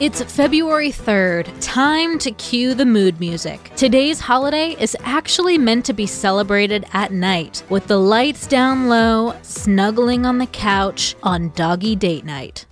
It's February 3rd, time to cue the mood music. Today's holiday is actually meant to be celebrated at night, with the lights down low, snuggling on the couch on doggy date night.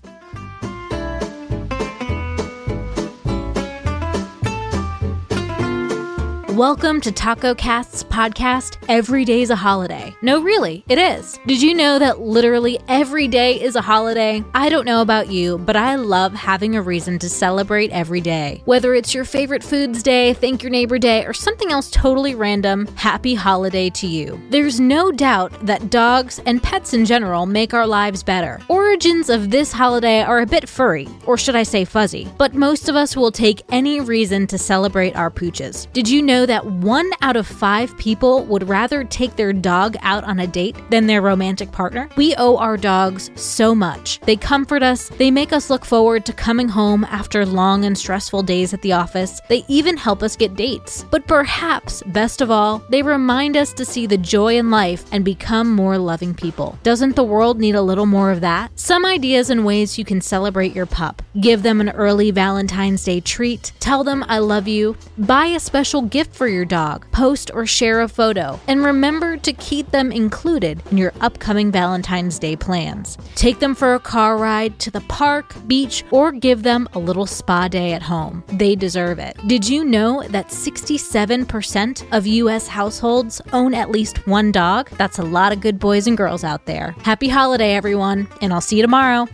Welcome to Taco Cast's podcast, Every Day's a Holiday. No, really, it is. Did you know that literally every day is a holiday? I don't know about you, but I love having a reason to celebrate every day. Whether it's your favorite foods day, thank your neighbor day, or something else totally random, happy holiday to you. There's no doubt that dogs and pets in general make our lives better. Origins of this holiday are a bit furry, or should I say fuzzy, but most of us will take any reason to celebrate our pooches. Did you know that one out of five people would rather take their dog out on a date than their romantic partner? We owe our dogs so much. They comfort us, they make us look forward to coming home after long and stressful days at the office, they even help us get dates. But perhaps, best of all, they remind us to see the joy in life and become more loving people. Doesn't the world need a little more of that? Some ideas and ways you can celebrate your pup. Give them an early Valentine's Day treat, tell them I love you, buy a special gift for your dog, post or share a photo, and remember to keep them included in your upcoming Valentine's Day plans. Take them for a car ride to the park, beach, or give them a little spa day at home. They deserve it. Did you know that 67% of US households own at least one dog? That's a lot of good boys and girls out there. Happy holiday, everyone, and I'll see you tomorrow.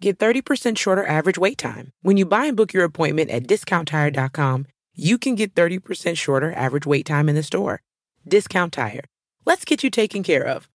Get 30% shorter average wait time. When you buy and book your appointment at discounttire.com, you can get 30% shorter average wait time in the store. Discount Tire. Let's get you taken care of.